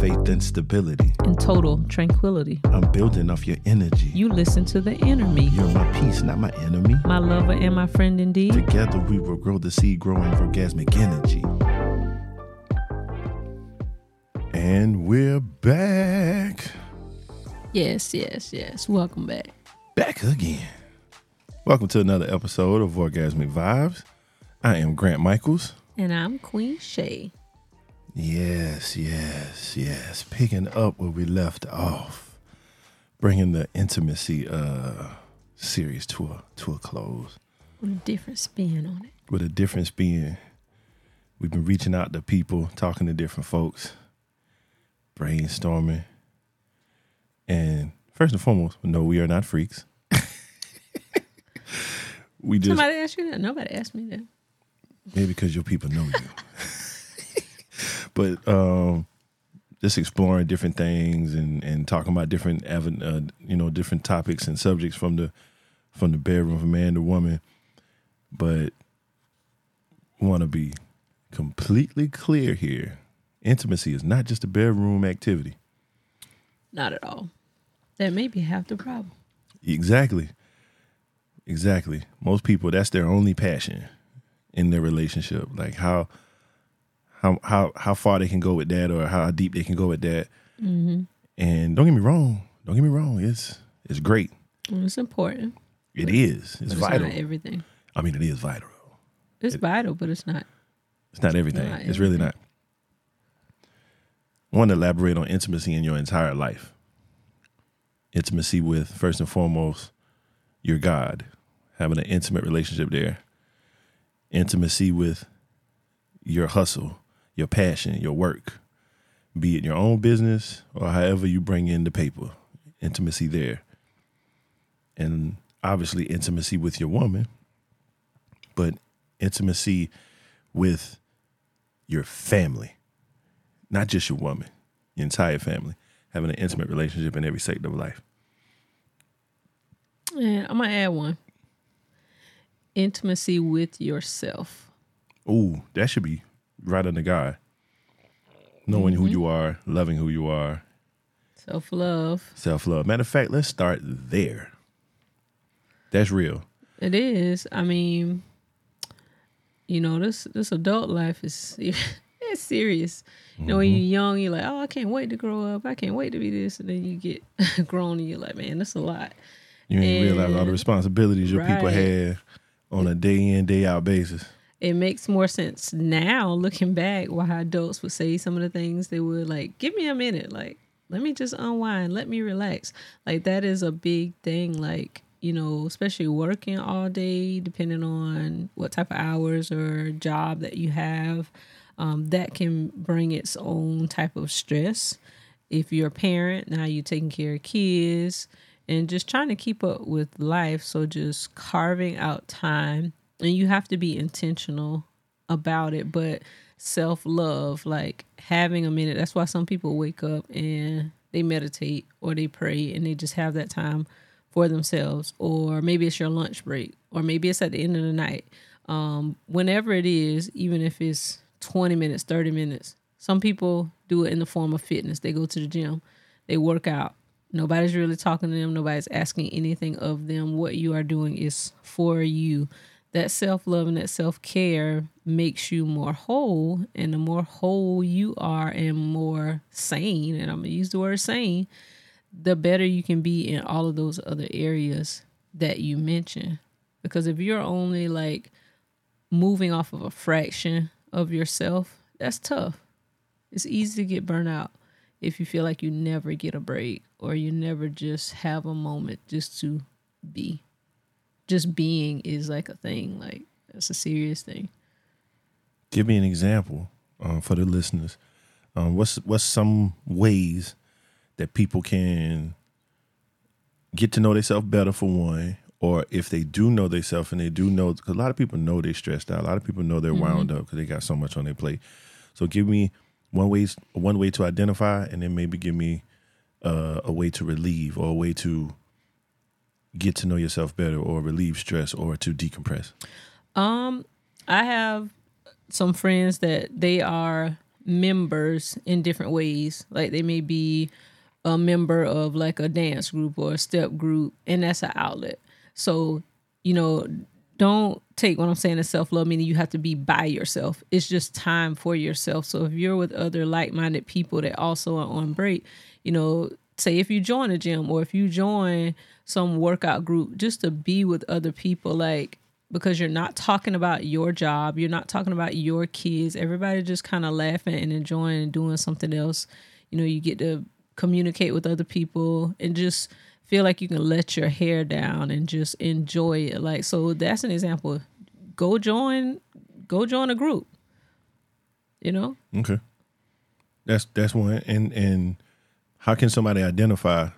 faith and stability. in total tranquility. I'm building off your energy. You listen to the enemy. You're my peace, not my enemy. my lover and my friend indeed. Together we will grow the seed growing orgasmic energy. And we're back. Yes, yes, yes. Welcome back. Back again. Welcome to another episode of Orgasmic Vibes. I am Grant Michaels. And I'm Queen Shá. Yes, yes, yes. Picking up where we left off, bringing the intimacy uh series to a to a close. With a different spin on it. With a difference being, we've been reaching out to people, talking to different folks, brainstorming, and first and foremost, no, we are not freaks. we just Somebody asked you that? Nobody asked me that. maybe because your people know you. but um, just exploring different things and, and talking about different uh, you know different topics and subjects from the from the bedroom from man to woman. But want to be completely clear here. Intimacy is not just a bedroom activity. Not at all. That may be half the problem. Exactly. Exactly. Most people that's their only passion in their relationship. Like how how how how far they can go with that or how deep they can go with that. Mm-hmm. And don't get me wrong. Don't get me wrong. It's it's great. It's important. It is. It's but it's vital. not everything. I mean, it is vital. It's vital, but it's not. It's not everything. not it's really not. I want to elaborate on intimacy in your entire life. Intimacy with, first and foremost, your God, having an intimate relationship there. Intimacy with your hustle, your passion, your work, be it your own business or however you bring in the paper. Intimacy there. And obviously, intimacy with your woman, but intimacy with your family, not just your woman, your entire family, having an intimate relationship in every sector of life. And I'm gonna add one. Intimacy with yourself. Ooh, that should be right on the guy. Knowing who mm-hmm. you are, loving who you are, Self love. self love. Matter of fact, let's start there. That's real. It is. I mean, you know, this this adult life is it's serious. You know, when mm-hmm. you're young, you're like, oh, I can't wait to grow up. I can't wait to be this, and then you get grown, and you're like, man, that's a lot. You ain't realize all the responsibilities your people Right. have on a day in, day out basis. It makes more sense now, looking back, why adults would say some of the things they would like. Give me a minute, like let me just unwind, let me relax. Like that is a big thing. Like you know, especially working all day, depending on what type of hours or job that you have, um, that can bring its own type of stress. If you're a parent, now you're taking care of kids and just trying to keep up with life. So just carving out time, and you have to be intentional about it. But self love, like having a minute. That's why some people wake up and they meditate or they pray and they just have that time for themselves. Or maybe it's your lunch break, or maybe it's at the end of the night. Um, whenever it is, even if it's 20 minutes, 30 minutes, some people do it in the form of fitness. They go to the gym, they work out. Nobody's really talking to them, nobody's asking anything of them. What you are doing is for you. That self love and that self care makes you more whole. And the more whole you are and more sane, and I'm gonna use the word sane, the better you can be in all of those other areas that you mentioned. Because if you're only like moving off of a fraction of yourself, that's tough. It's easy to get burnt out if you feel like you never get a break or you never just have a moment just to be. Just being is like a thing, like that's a serious thing. Give me an example um, for the listeners. Um, what's what's some ways that people can get to know themselves better for one, or if they do know themselves and they do know, because a lot of people know they're stressed out. A lot of people know they're wound up because they got so much on their plate. So give me one ways one way to identify, and then maybe give me uh, a way to relieve or a way to get to know yourself better or relieve stress or to decompress. Um, I have some friends that they are members in different ways. Like they may be a member of like a dance group or a step group, and that's an outlet. So, you know, don't take what I'm saying as self love, meaning you have to be by yourself. It's just time for yourself. So if you're with other like minded people that also are on break, you know, say if you join a gym or if you join some workout group, just to be with other people, like because you're not talking about your job, you're not talking about your kids. Everybody just kind of laughing and enjoying and doing something else. You know, you get to communicate with other people and just feel like you can let your hair down and just enjoy it. Like so that's an example. Go join go join a group. You know? Okay. That's that's one. And and how can somebody identify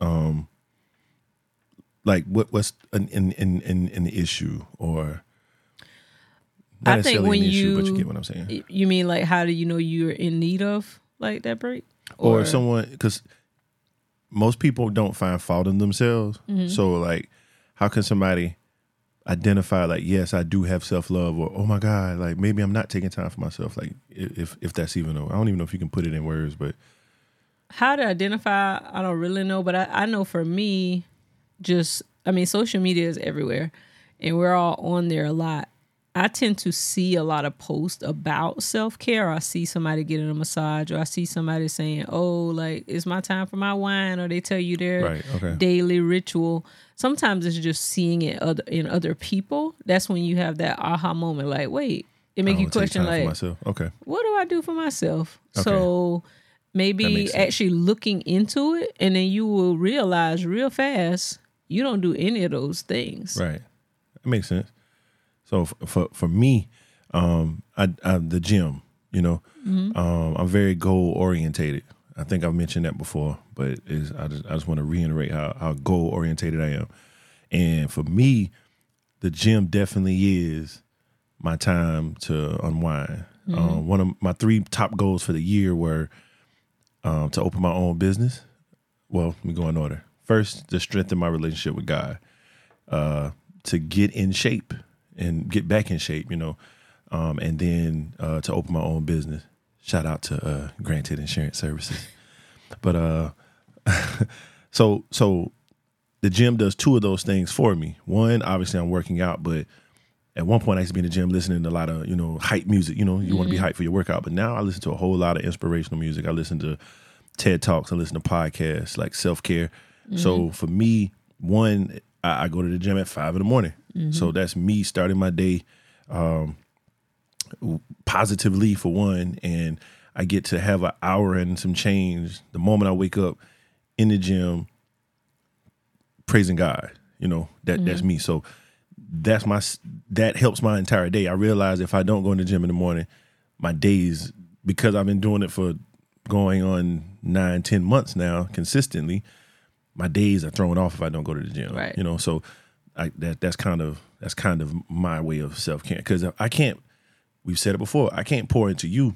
um like what what's an in in in, the issue or I think when an you, but you get what I'm saying. You mean like how do you know you're in need of like that break? Or, or someone because most people don't find fault in themselves. Mm-hmm. So like, how can somebody identify like, yes, I do have self love, or oh my god, like maybe I'm not taking time for myself. Like if if that's even I don't even know if you can put it in words, but how to identify, I don't really know, but I, I know for me, just I mean, social media is everywhere, and we're all on there a lot. I tend to see a lot of posts about self care. I see somebody getting a massage, or I see somebody saying, "Oh, like it's my time for my wine," or they tell you their right, okay. daily ritual. Sometimes it's just seeing it other in other people. That's when you have that aha moment. Like, wait, it make you question, like, okay, what do I do for myself? Okay. So maybe actually looking into it, and then you will realize real fast you don't do any of those things. Right, that makes sense. So for for me, um, I, I the gym. You know, mm-hmm. um, I'm very goal orientated. I think I've mentioned that before, but is I just I just want to reiterate how how goal orientated I am. And for me, the gym definitely is my time to unwind. Mm-hmm. Um, one of my three top goals for the year were um, to open my own business. Well, let me go in order. First, to strengthen my relationship with God, uh, to get in shape and get back in shape, you know, um, and then uh, to open my own business. Shout out to uh, Granted Insurance Services. But uh, so so the gym does two of those things for me. One, obviously, I'm working out, but at one point I used to be in the gym listening to a lot of you know hype music. You know, you mm-hmm. want to be hyped for your workout, but now I listen to a whole lot of inspirational music. I listen to TED talks. I listen to podcasts like self care. Mm-hmm. So for me, one, I, I, go to the gym at five in the morning. Mm-hmm. So that's me starting my day um, positively for one, and I get to have an hour and some change the moment I wake up in the gym, praising God. You know that mm-hmm. that's me. So that's my that helps my entire day. I realize if I don't go in the gym in the morning, my days because I've been doing it for going on nine, ten months now consistently, my days are thrown off if I don't go to the gym. Right. You know, so I, that that's kind of that's kind of my way of self care because I can't. We've said it before. I can't pour into you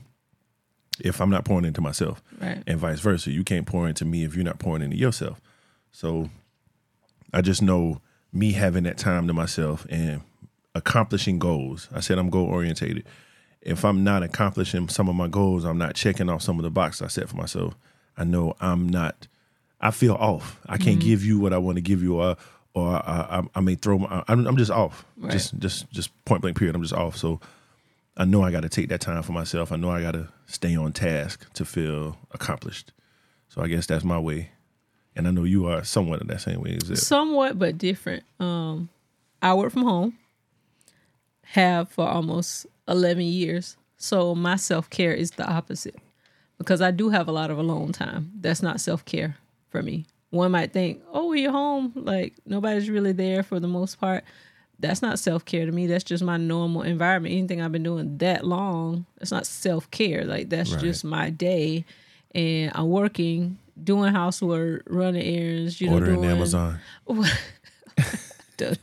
if I'm not pouring into myself, right. and vice versa. You can't pour into me if you're not pouring into yourself. So I just know me having that time to myself and accomplishing goals. I said I'm goal orientated. If I'm not accomplishing some of my goals, I'm not checking off some of the boxes I set for myself. I know I'm not. I feel off. I can't mm-hmm. give you what I want to give you, or or I, I, I may throw. My, I'm, I'm just off. Right. Just just just point blank. Period. I'm just off. So I know I got to take that time for myself. I know I got to stay on task to feel accomplished. So I guess that's my way and I know you are somewhat in that same way. Somewhat, but different. Um, I work from home. Have for almost eleven years. So my self care is the opposite, because I do have a lot of alone time. That's not self care for me. One might think, "Oh, you're home. Like nobody's really there for the most part." That's not self care to me. That's just my normal environment. Anything I've been doing that long, it's not self care. Like that's right. just my day, and I'm working doing housework, running errands, you ordering know, doing, Amazon. Do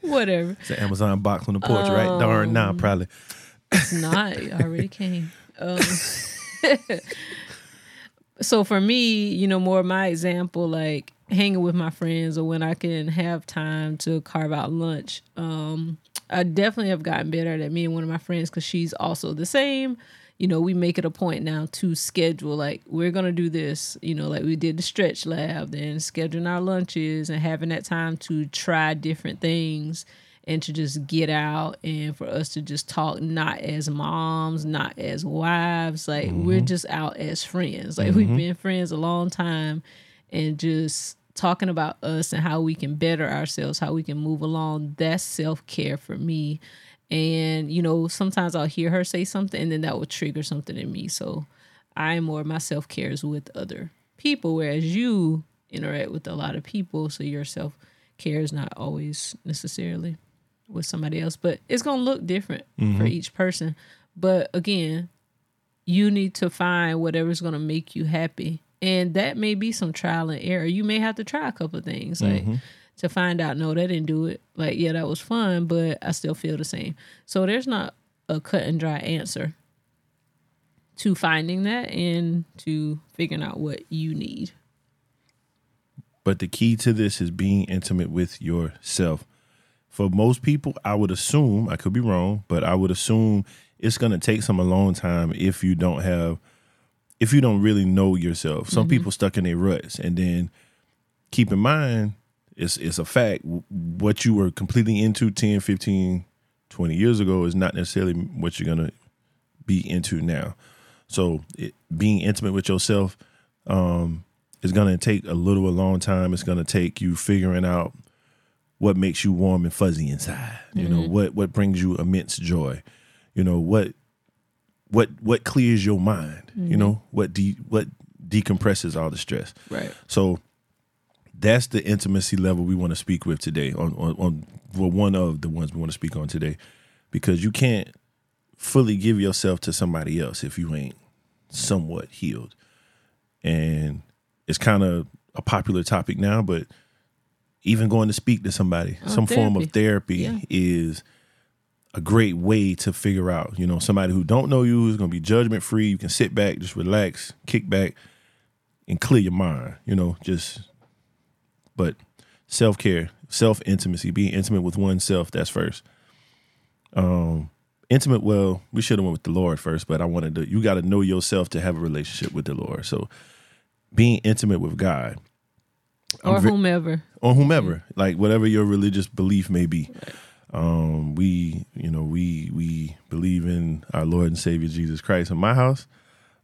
Whatever. It's an Amazon box on the porch, um, right? Darn, now nah, probably. It's not. It already came. Um, so for me, you know, more my example, like hanging with my friends or when I can have time to carve out lunch. Um, I definitely have gotten better at me and one of my friends because she's also the same. You know, we make it a point now to schedule like we're gonna do this. You know, like we did the stretch lab, then scheduling our lunches and having that time to try different things and to just get out and for us to just talk not as moms, not as wives, like mm-hmm. we're just out as friends. Like mm-hmm. we've been friends a long time and just talking about us and how we can better ourselves, how we can move along. That's self care for me. And, you know, sometimes I'll hear her say something and then that will trigger something in me. So I more my self care is with other people, whereas you interact with a lot of people. So your self care is not always necessarily with somebody else, but it's gonna look different mm-hmm. for each person. But again, you need to find whatever's gonna make you happy, and that may be some trial and error. You may have to try a couple of things, like mm-hmm. To find out. No, that didn't do it. Like, yeah, that was fun, but I still feel the same. So there's not a cut and dry answer to finding that and to figuring out what you need. But the key to this is being intimate with yourself for most people, I would assume, I could be wrong, but I would assume it's going to take some alone time if you don't have, if you don't really know yourself. Some mm-hmm. people stuck in their ruts. And then keep in mind, it's, it's a fact, what you were completely into 10, 15, 20 years ago is not necessarily what you're going to be into now. So it, being intimate with yourself um, is going to take a little, a long time. It's going to take you figuring out what makes you warm and fuzzy inside. You mm-hmm. know what what brings you immense joy. You know what what what clears your mind. Mm-hmm. You know what de what decompresses all the stress. Right. So that's the intimacy level we want to speak with today on on, on well, one of the ones we want to speak on today because you can't fully give yourself to somebody else if you ain't somewhat healed and it's kind of a popular topic now but even going to speak to somebody, oh, some therapy. form of therapy yeah. is a great way to figure out, you know, somebody who don't know you, who's going to be judgment free. You can sit back, just relax, kick back and clear your mind, you know, just but self-care, self-intimacy, being intimate with oneself, that's first. Um intimate well, we should have went with the Lord first, but I wanted to you got to know yourself to have a relationship with the Lord. So being intimate with God or whomever or whomever like whatever your religious belief may be um we you know we we believe in our lord and savior jesus christ in my house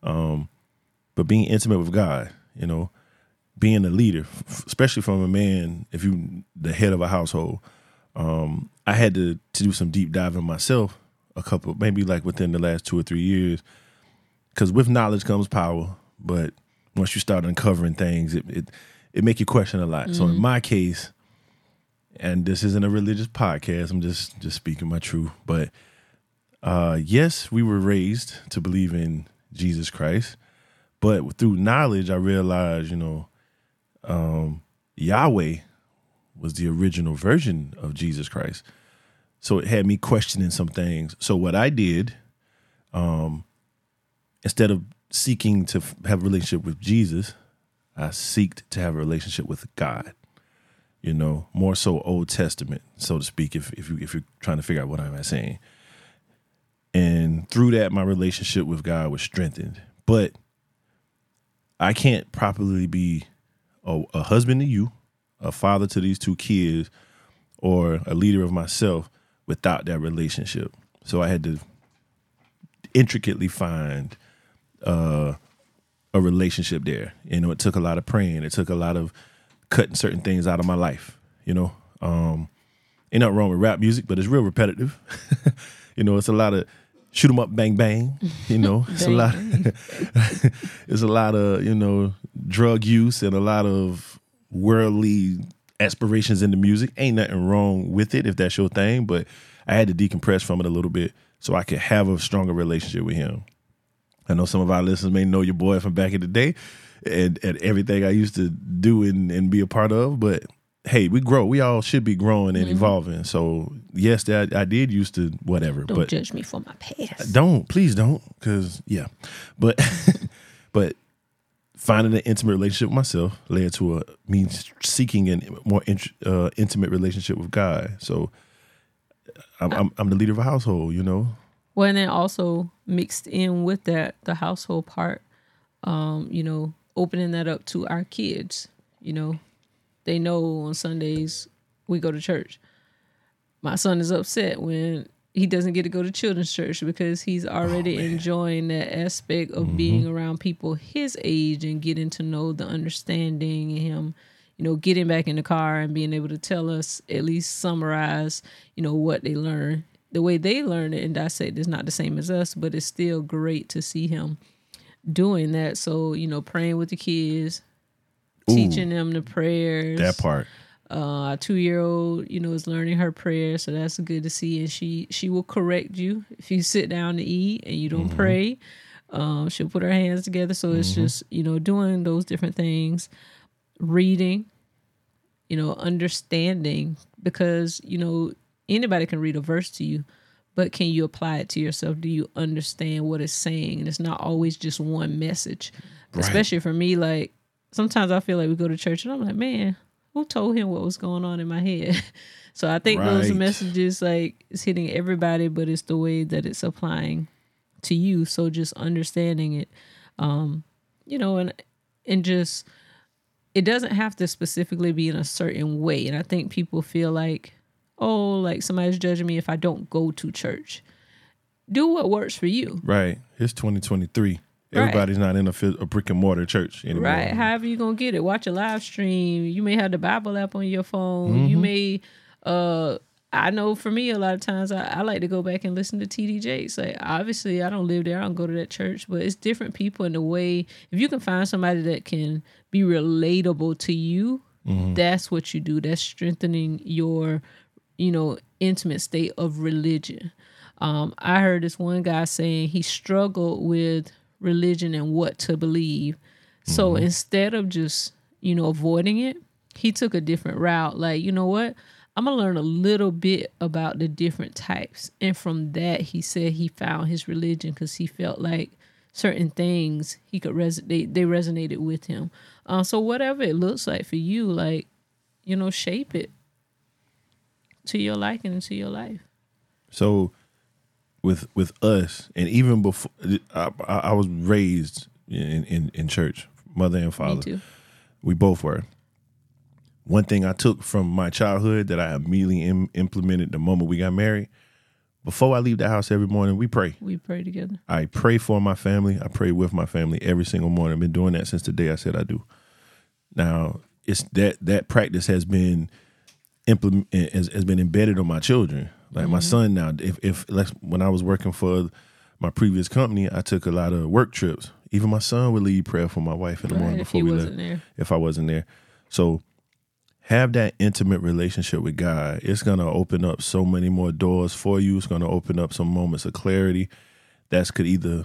um but being intimate with god you know being a leader especially from a man if you the head of a household um i had to to do some deep diving myself a couple maybe like within the last two or three years because with knowledge comes power but once you start uncovering things it, it it make you question a lot. Mm-hmm. So in mm-hmm. my case, and this isn't a religious podcast, I'm just just speaking my truth. But uh, yes, we were raised to believe in Jesus Christ, but through knowledge, I realized, you know, um, Yahweh was the original version of Jesus Christ. So it had me questioning some things. So what I did, um, instead of seeking to have a relationship with Jesus, I seek to have a relationship with God. You know, more so Old Testament, so to speak, if if you if you're trying to figure out what I'm saying. And through that, my relationship with God was strengthened. But I can't properly be a, a husband to you, a father to these two kids, or a leader of myself without that relationship. So I had to intricately find uh, a relationship there. You know, it took a lot of praying. It took a lot of cutting certain things out of my life. You know, um, ain't nothing wrong with rap music, but it's real repetitive. you know, it's a lot of shoot 'em up, bang bang. You know, it's a lot. it's a lot of you know drug use and a lot of worldly aspirations in the music. Ain't nothing wrong with it if that's your thing, but I had to decompress from it a little bit so I could have a stronger relationship with him. I know some of our listeners may know your boy from back in the day and, and everything I used to do and, and be a part of, but hey, we grow. We all should be growing and mm-hmm. evolving. So yes, that I did used to whatever. Don't but judge me for my past. Don't please don't, because yeah, but but finding an intimate relationship with myself led to a me seeking a more uh, intimate relationship with God. So I'm, I'm, I'm the leader of a household. You know. Well, and then also mixed in with that, the household part, um, you know, opening that up to our kids. You know, they know on Sundays we go to church. My son is upset when he doesn't get to go to children's church because he's already oh, enjoying that aspect of mm-hmm. being around people his age and getting to know the understanding and him you know getting back in the car and being able to tell us at least summarize you know what they learn the way they learn it and dissect is not the same as us but it's still great to see him doing that so you know praying with the kids teaching them the prayers that part uh, a two year old, you know, is learning her prayer, so that's good to see. And she she will correct you if you sit down to eat and you don't mm-hmm. pray. Um, she'll put her hands together. So it's mm-hmm. just you know doing those different things, reading, you know, understanding because you know anybody can read a verse to you, but can you apply it to yourself? Do you understand what it's saying? And it's not always just one message. Right. Especially for me, like sometimes I feel like we go to church and I'm like, man, who told him what was going on in my head? so I think right. those messages like it's hitting everybody, but it's the way that it's applying to you. So just understanding it, um, you know, and and just it doesn't have to specifically be in a certain way. And I think people feel like, oh, like somebody's judging me if I don't go to church. Do what works for you. Right. It's 2023. Everybody's right. not in a, a, brick and mortar church anymore. Right. However you gonna get it. Watch a live stream. You may have the Bible app on your phone. Mm-hmm. You may uh I know for me a lot of times I, I like to go back and listen to TD Jakes. Like obviously I don't live there, I don't go to that church, but it's different people in the way if you can find somebody that can be relatable to you, mm-hmm. that's what you do. That's strengthening your, you know, intimate state of religion. Um, I heard this one guy saying he struggled with religion and what to believe. Mm-hmm. So instead of just, you know, avoiding it, he took a different route. Like, you know what? I'm gonna learn a little bit about the different types. And from that, he said he found his religion because he felt like certain things he could resonate, they resonated with him. Uh, so whatever it looks like for you, like, you know, shape it to your liking and to your life. So with with us, and even before I, I was raised in, in, in church, mother and father. We both were. One thing I took from my childhood that I immediately Im- implemented the moment we got married. Before I leave the house every morning, we pray. We pray together. I pray for my family. I pray with my family every single morning. I've been doing that since the day I said I do. Now, it's that that practice has been implement has, has been embedded on my children. Like mm-hmm. my son now, if if like when I was working for my previous company, I took a lot of work trips. Even my son would lead prayer for my wife in the right, morning before we left. There. If I wasn't there, so have that intimate relationship with God. It's gonna open up so many more doors for you. It's gonna open up some moments of clarity that could either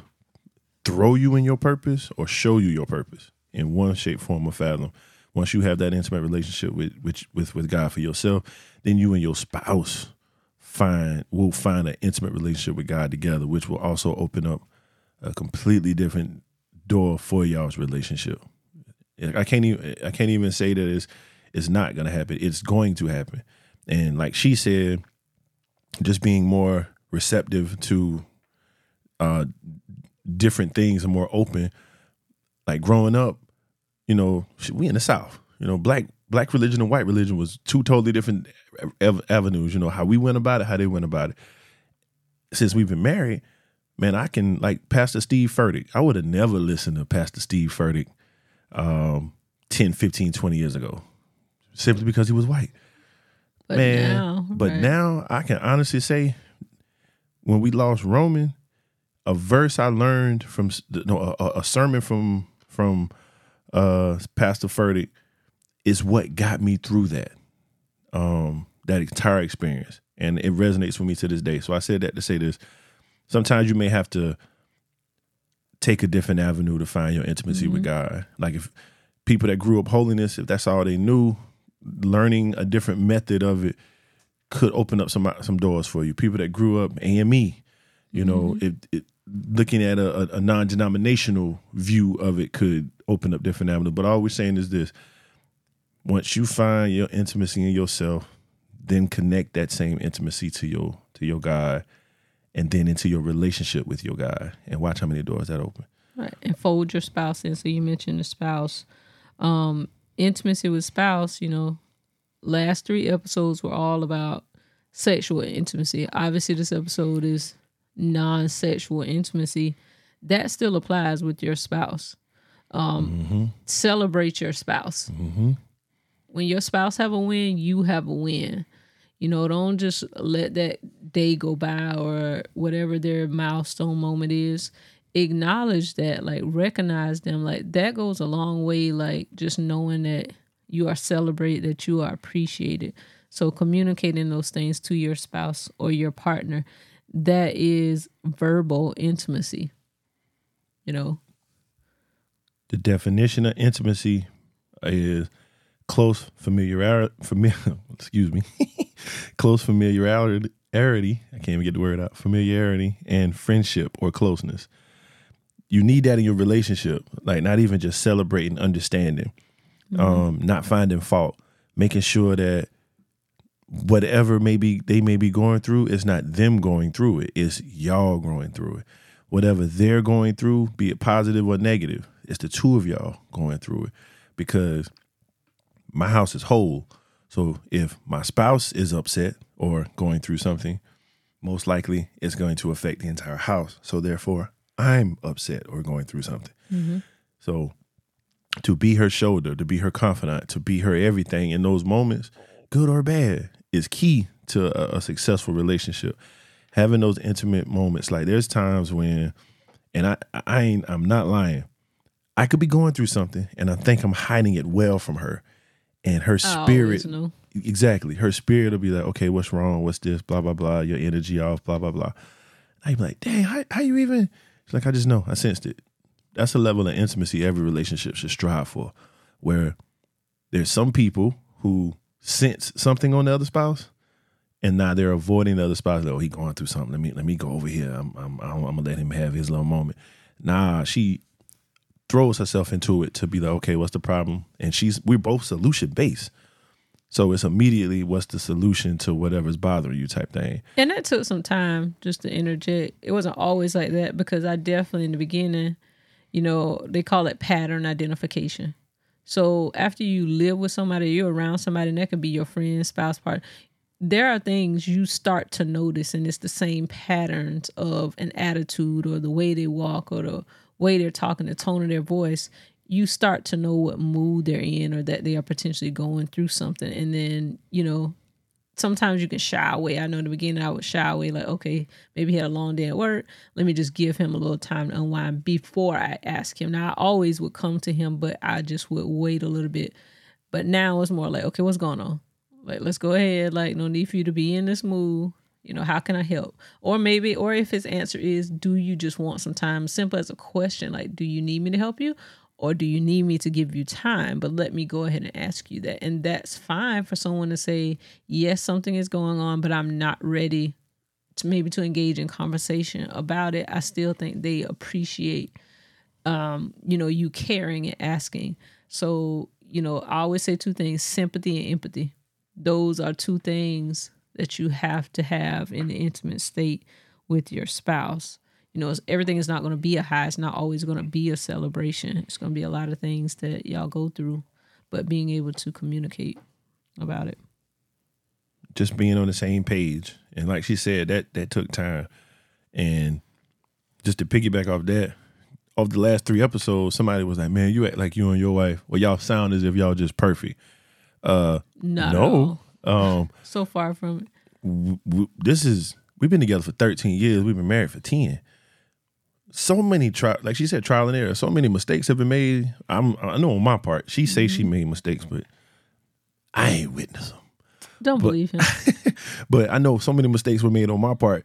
throw you in your purpose or show you your purpose in one shape, form, or fathom. Once you have that intimate relationship with with with, with God for yourself, then you and your spouse find will find an intimate relationship with God together, which will also open up a completely different door for y'all's relationship. I can't even I can't even say that it's it's not gonna happen. It's going to happen. And like she said, just being more receptive to uh different things and more open. Like growing up, you know, we in the South. You know, black black religion and white religion was two totally different avenues. You know how we went about it, how they went about it. Since we've been married, man, I can like Pastor Steve Furtick. I would have never listened to Pastor Steve Furtick um, 10, 15, 20 years ago, simply because he was white. But man, now, but right. now I can honestly say, when we lost Roman, a verse I learned from no, a, a sermon from from uh, Pastor Furtick is what got me through that um, that entire experience, and it resonates with me to this day. So I said that to say this: sometimes you may have to take a different avenue to find your intimacy mm-hmm. with God. Like if people that grew up holiness, if that's all they knew, learning a different method of it could open up some some doors for you. People that grew up AME, you know, mm-hmm. it, it looking at a, a, non-denominational view of it could open up different avenues. But all we're saying is this: once you find your intimacy in yourself, then connect that same intimacy to your to your God and then into your relationship with your God and watch how many doors that open. Right. And fold your spouse in. So you mentioned the spouse. Um, intimacy with spouse, you know, last three episodes were all about sexual intimacy. Obviously, this episode is non sexual intimacy. That still applies with your spouse. Um, Mm-hmm. Celebrate your spouse. When your spouse have a win, you have a win. You know, don't just let that day go by or whatever their milestone moment is. Acknowledge that, like recognize them. Like that goes a long way. Like just knowing that you are celebrated, that you are appreciated. So communicating those things to your spouse or your partner, that is verbal intimacy. You know, The definition of intimacy is close familiarity. Familiar, excuse me, close familiarity. I can't even get the word out. Familiarity and friendship or closeness. You need that in your relationship. Like not even just celebrating, understanding, um, not finding fault, making sure that whatever maybe they may be going through, it's not them going through it. It's y'all going through it. Whatever they're going through, be it positive or negative, it's the two of y'all going through it. Because my house is whole. So if my spouse is upset or going through something, most likely it's going to affect the entire house. So therefore, I'm upset or going through something. Mm-hmm. So to be her shoulder, to be her confidant, to be her everything in those moments, good or bad, is key to a, a successful relationship. Having those intimate moments, like there's times when, and I, I ain't, I'm not lying. I could be going through something, and I think I'm hiding it well from her, and her I spirit, exactly, her spirit will be like, okay, what's wrong? What's this? Blah blah blah. Your energy off. Blah blah blah. I'd be like, dang, how, how you even? She's like, I just know. I sensed it. That's a level of intimacy every relationship should strive for, where there's some people who sense something on the other spouse, and now they're avoiding the other spouse. Oh, he going through something. Let me let me go over here. I'm I'm I'm, I'm gonna let him have his little moment. Nah, she throws herself into it to be like, okay, what's the problem? And she's we're both solution based. So it's immediately what's the solution to whatever's bothering you type thing. And that took some time just to interject. It wasn't always like that because I definitely in the beginning, you know, they call it pattern identification. So after you live with somebody, you're around somebody, and that could be your friend, spouse, partner. There are things you start to notice, and it's the same patterns of an attitude or the way they walk or the way they're talking, the tone of their voice. You start to know what mood they're in or that they are potentially going through something. And then, you know, sometimes you can shy away. I know in the beginning I would shy away, like, okay, maybe he had a long day at work. Let me just give him a little time to unwind before I ask him. Now I always would come to him, but I just would wait a little bit. But now it's more like, okay, what's going on? Like, let's go ahead. Like, no need for you to be in this mood. You know, how can I help? Or maybe, or if his answer is, do you just want some time? Simple as a question, like, do you need me to help you? Or do you need me to give you time? But let me go ahead and ask you that. And that's fine for someone to say, yes, something is going on, but I'm not ready to maybe to engage in conversation about it. I still think they appreciate um, you know, you caring and asking. So, you know, I always say two things sympathy and empathy. Those are two things that you have to have in the intimate state with your spouse. You know, everything is not going to be a high. It's not always going to be a celebration. It's going to be a lot of things that y'all go through, but being able to communicate about it. just being on the same page. And like she said, that that took time. And just to piggyback off that, of the last three episodes, somebody was like, "Man, you act like you and your wife. Well, y'all sound as if y'all just perfect." Uh, Not no. Um, So far from it. w- w- this is we've been together for 13 years. We've been married for 10. So many trial, like she said, trial and error. So many mistakes have been made. I'm, I know on my part, she say she mm-hmm. made mistakes, but I ain't witness them. Don't But- believe him. But I know so many mistakes were made on my part,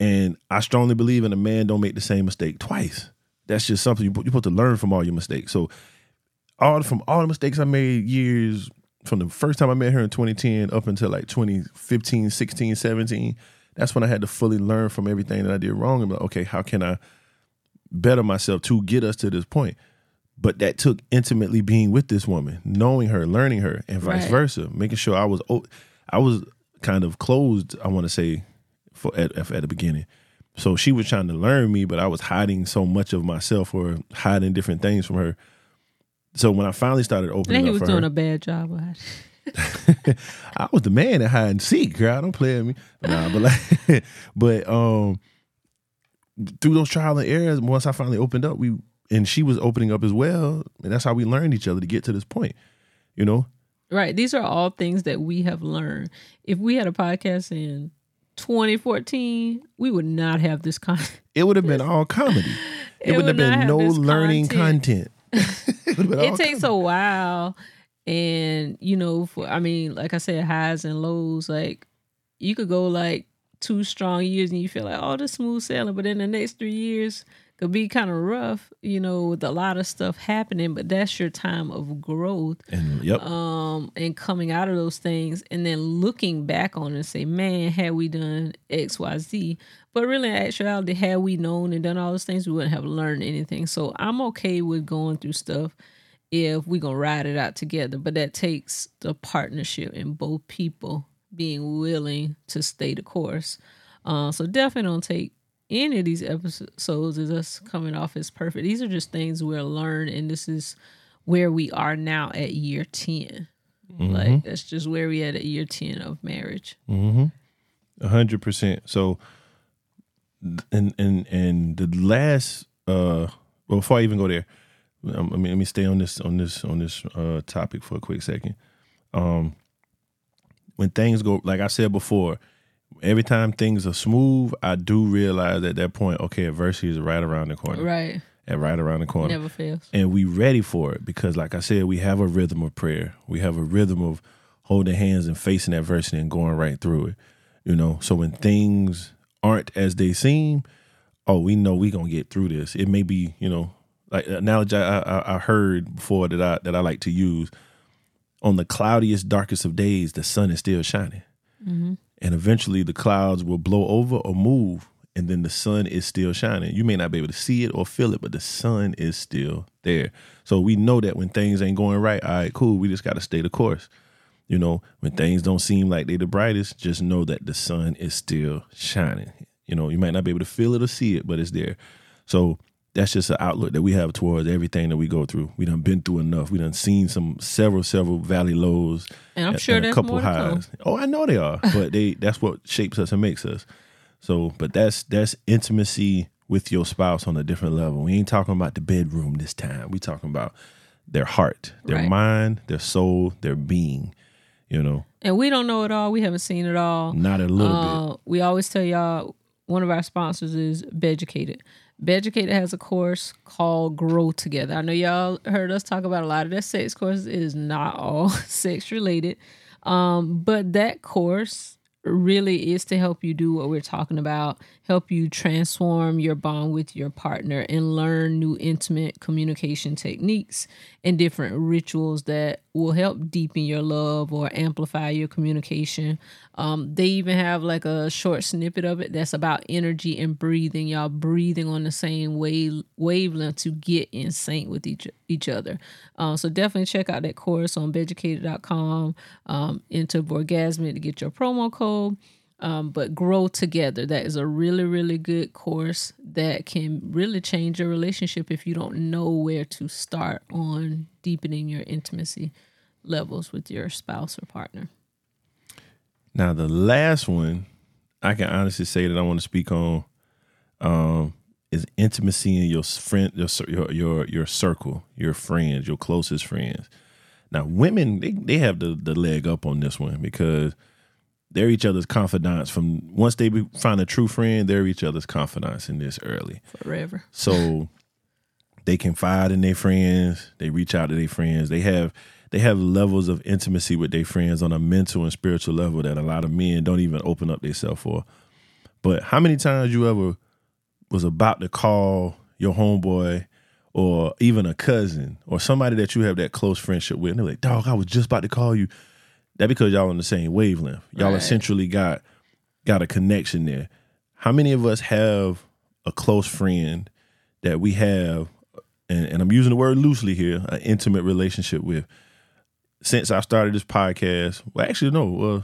and I strongly believe in a man don't make the same mistake twice. That's just something you you're supposed to learn from all your mistakes. So, all from all the mistakes I made years from the first time I met her in 2010 up until like 2015, 16, 17. That's when I had to fully learn from everything that I did wrong and be like, okay, how can I better myself to get us to this point? But that took intimately being with this woman, knowing her, learning her, and vice Right. versa, making sure I was. I was kind of closed. I want to say for at at the beginning. So she was trying to learn me, but I was hiding so much of myself or hiding different things from her. So when I finally started opening think he was doing her, a bad job. I was the man that hide and seek, girl. Don't play with me. Nah, but like, but um, through those trial and errors, once I finally opened up, we and she was opening up as well, and that's how we learned each other to get to this point. You know, Right. These are all things that we have learned. If we had a podcast in 2014, we would not have this content. it would have been all comedy. It, It would have been no learning content. content. it would've been all it takes comedy. a while and you know for i mean like i said highs and lows like you could go like two strong years and you feel like oh this smooth sailing. But then the next three years could be kind of rough you know with a lot of stuff happening but that's your time of growth and yep, um and coming out of those things and then looking back on it and say man had we done xyz but really in actuality had we known and done all those things we wouldn't have learned anything. So i'm okay with going through stuff if we're gonna ride it out together but that takes the partnership and both people being willing to stay the course. Uh, so definitely don't take any of these episodes as us coming off as perfect. These are just things we'll learn and this is where we are now at year 10 like that's just where we at at year 10 of marriage. A hundred percent. So, and and and the last, uh, well, before I even go there, I mean, let me stay on this on this on this uh topic for a quick second. Um, when things go, like I said before, every time things are smooth, I do realize at that point, okay, adversity is right around the corner, right. And right around the corner. Never fails. And we ready for it because like i said we have a rhythm of prayer. We have a rhythm of holding hands and facing adversity and going right through it you know? So when things aren't as they seem oh we know we gonna get through this. It may be you know like an analogy I, I, I heard before that i that i like to use on the cloudiest darkest of days the sun is still shining. Mm-hmm. And eventually the clouds will blow over or move and then the sun is still shining. You may not be able to see it or feel it but the sun is still there. So we know that when things ain't going right all right cool we just got to stay the course. You know when things don't seem like they're the brightest just know that the sun is still shining. You know you might not be able to feel it or see it but it's there. So that's just an outlook that we have towards everything that we go through. We done been through enough. We done seen some several, several valley lows And I'm sure and a couple more to come. highs. Oh, I know they are, but they that's what shapes us and makes us. So, but that's that's intimacy with your spouse on a different level. We ain't talking about the bedroom this time. We talking about their heart, their Right. mind, their soul, their being. You know, and we don't know it all we haven't seen it all not a little bit. Uh, we always tell y'all one of our sponsors is Beducated. Beducated has a course called Grow Together. I know y'all heard us talk about a lot of that sex courses. It is not all sex related, um, but that course really is to help you do what we're talking about, help you transform your bond with your partner and learn new intimate communication techniques and different rituals that will help deepen your love or amplify your communication. Um, they even have like a short snippet of it that's about energy and breathing. Y'all breathing on the same wave wavelength to get in sync with each each other. Uh, so definitely check out that course on beducated.com. Um, into Borgasmic to get your promo code. Um, but grow together. That is a really, really good course that can really change your relationship if you don't know where to start on deepening your intimacy levels with your spouse or partner. Now the last one, I can honestly say that I want to speak on, um, is intimacy in your friend, your your your your circle, your friends, your closest friends. Now women, they they have the the leg up on this one because they're each other's confidants. From once they be, find a true friend, they're each other's confidants in this early. Forever. So they confide in their friends. They reach out to their friends. They have they have levels of intimacy with their friends on a mental and spiritual level that a lot of men don't even open up themselves for. But how many times you ever was about to call your homeboy or even a cousin or somebody that you have that close friendship with, and they're like, "Dog, I was just about to call you." That because y'all on the same wavelength. Y'all Right. essentially got got a connection there. How many of us have a close friend that we have, and, and I'm using the word loosely here, an intimate relationship with? Since I started this podcast, well, actually, no, uh,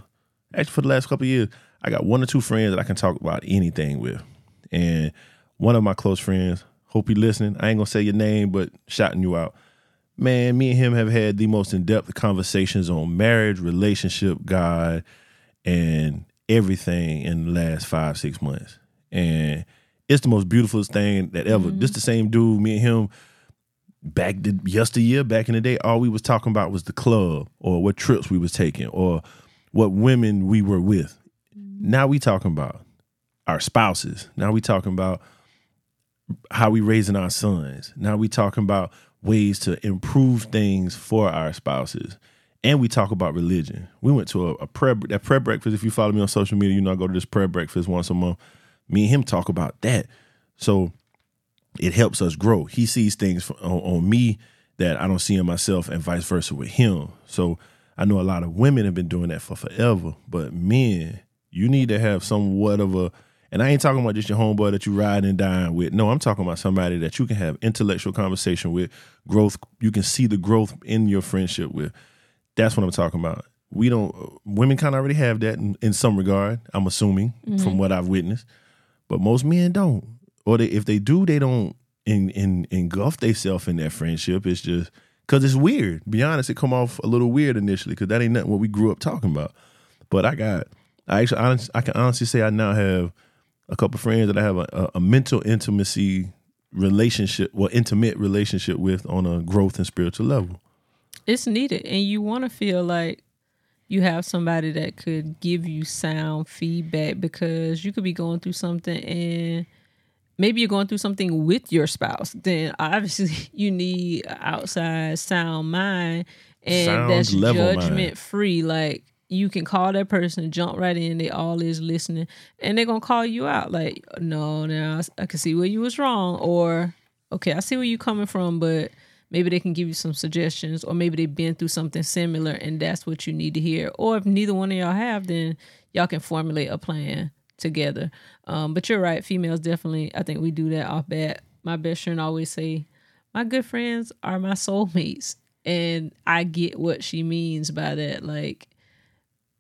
actually for the last couple years, I got one or two friends that I can talk about anything with. And one of my close friends, hope you listening. I ain't gonna say your name, but shouting you out. Man, me and him have had the most in-depth conversations on marriage, relationship, God, and everything in the last five, six months. And it's the most beautiful thing that ever. Mm-hmm. This the same dude, me and him back the yesteryear, back in the day, all we was talking about was the club or what trips we was taking or what women we were with. Now we talking about our spouses. Now we talking about how we raising our sons. Now we talking about ways to improve things for our spouses. And we talk about religion. We went to a, a prayer that prayer breakfast. If you follow me on social media, you know I go to this prayer breakfast once a month. Me and him talk about that. So it helps us grow. He sees things on, on me that I don't see in myself, and vice versa with him. So I know a lot of women have been doing that for forever, but men, you need to have somewhat of a and I ain't talking about just your homeboy that you ride and dine with. No, I'm talking about somebody that you can have intellectual conversation with, growth. You can see the growth in your friendship with. That's what I'm talking about. We don't. Women kind of already have that in, in some regard. I'm assuming mm-hmm. from what I've witnessed, but most men don't or they, if they do, they don't in, in, engulf themselves in that friendship. It's just because it's weird. Be honest, it come off a little weird initially because that ain't nothing what we grew up talking about. But I got, I actually, honest, I can honestly say I now have a couple friends that I have a, a, mental intimacy relationship, well, intimate relationship with on a growth and spiritual level. It's needed, and you want to feel like you have somebody that could give you sound feedback because you could be going through something and maybe you're going through something with your spouse, then obviously you need outside sound mind and Sound that's judgment mind. free. Like you can call that person, and jump right in. They all is listening, and they're gonna call you out. Like, no, now I can see where you was wrong, or okay, I see where you coming from, but maybe they can give you some suggestions, or maybe they've been through something similar, and that's what you need to hear. Or if neither one of y'all have, then y'all can formulate a plan together. Um, but you're right, females definitely. I think we do that off bat. My best friend always say, "My good friends are my soulmates," and I get what she means by that. Like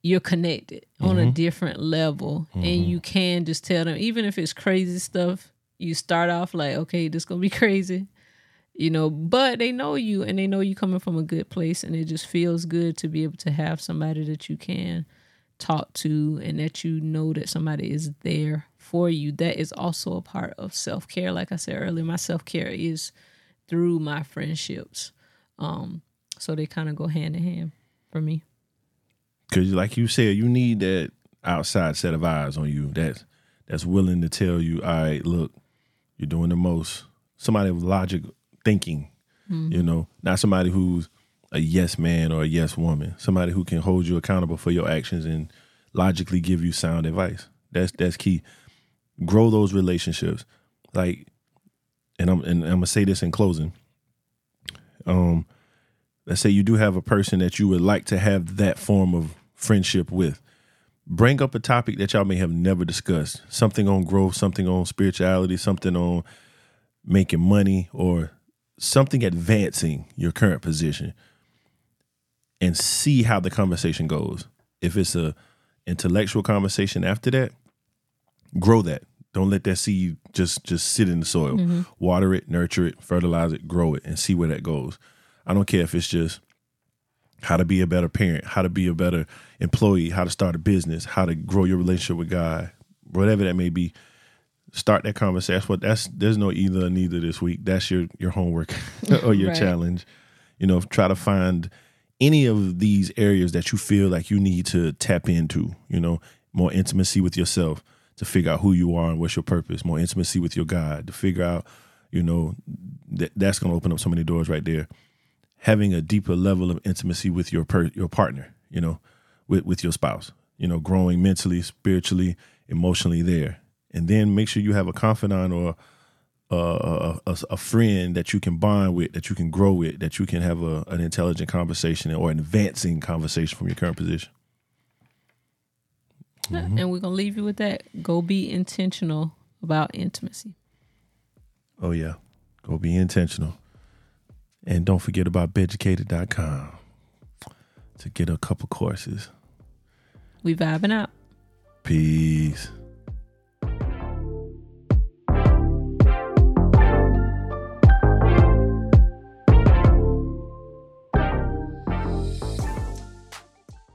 you're connected mm-hmm. on a mm-hmm. different level, mm-hmm. and you can just tell them, even if it's crazy stuff. You start off like, okay, this gonna be crazy you know but they know you and they know you coming from a good place and it just feels good to be able to have somebody that you can talk to and that you know that somebody is there for you that is also a part of self-care like i said earlier my self-care is through my friendships um so they kind of go hand in hand for me because like you said you need that outside set of eyes on you that's that's willing to tell you all right look you're doing the most somebody with logic thinking mm-hmm. you know not somebody who's a yes man or a yes woman somebody who can hold you accountable for your actions and logically give you sound advice that's that's key grow those relationships. Like, and I'm and I'm gonna say this in closing. Um, let's say you do have a person that you would like to have that form of friendship with. Bring up a topic that y'all may have never discussed. Something on growth, something on spirituality, something on making money, or something advancing your current position. And see how the conversation goes. If it's a intellectual conversation after that, grow that. Don't let that seed just just sit in the soil. Mm-hmm. Water it, nurture it, fertilize it, grow it, and see where that goes. I don't care if it's just how to be a better parent, how to be a better employee, how to start a business, how to grow your relationship with God, whatever that may be. Start that conversation. That's what that's there's no either or neither this week. That's your your homework or your right. challenge. You know, try to find any of these areas that you feel like you need to tap into, you know, more intimacy with yourself, to figure out who you are and what's your purpose, more intimacy with your God, to figure out, you know, that that's going to open up so many doors right there. Having a deeper level of intimacy with your per, your partner, you know, with with your spouse, you know, growing mentally, spiritually, emotionally there, and then make sure you have a confidant or a, a, a, friend that you can bond with, that you can grow with, that you can have a, an intelligent conversation or an advancing conversation from your current position. Mm-hmm. And we're gonna leave you with that. Go be intentional about intimacy. Oh yeah. Go be intentional. And don't forget about beducated.com to get a couple courses. We vibing out. Peace.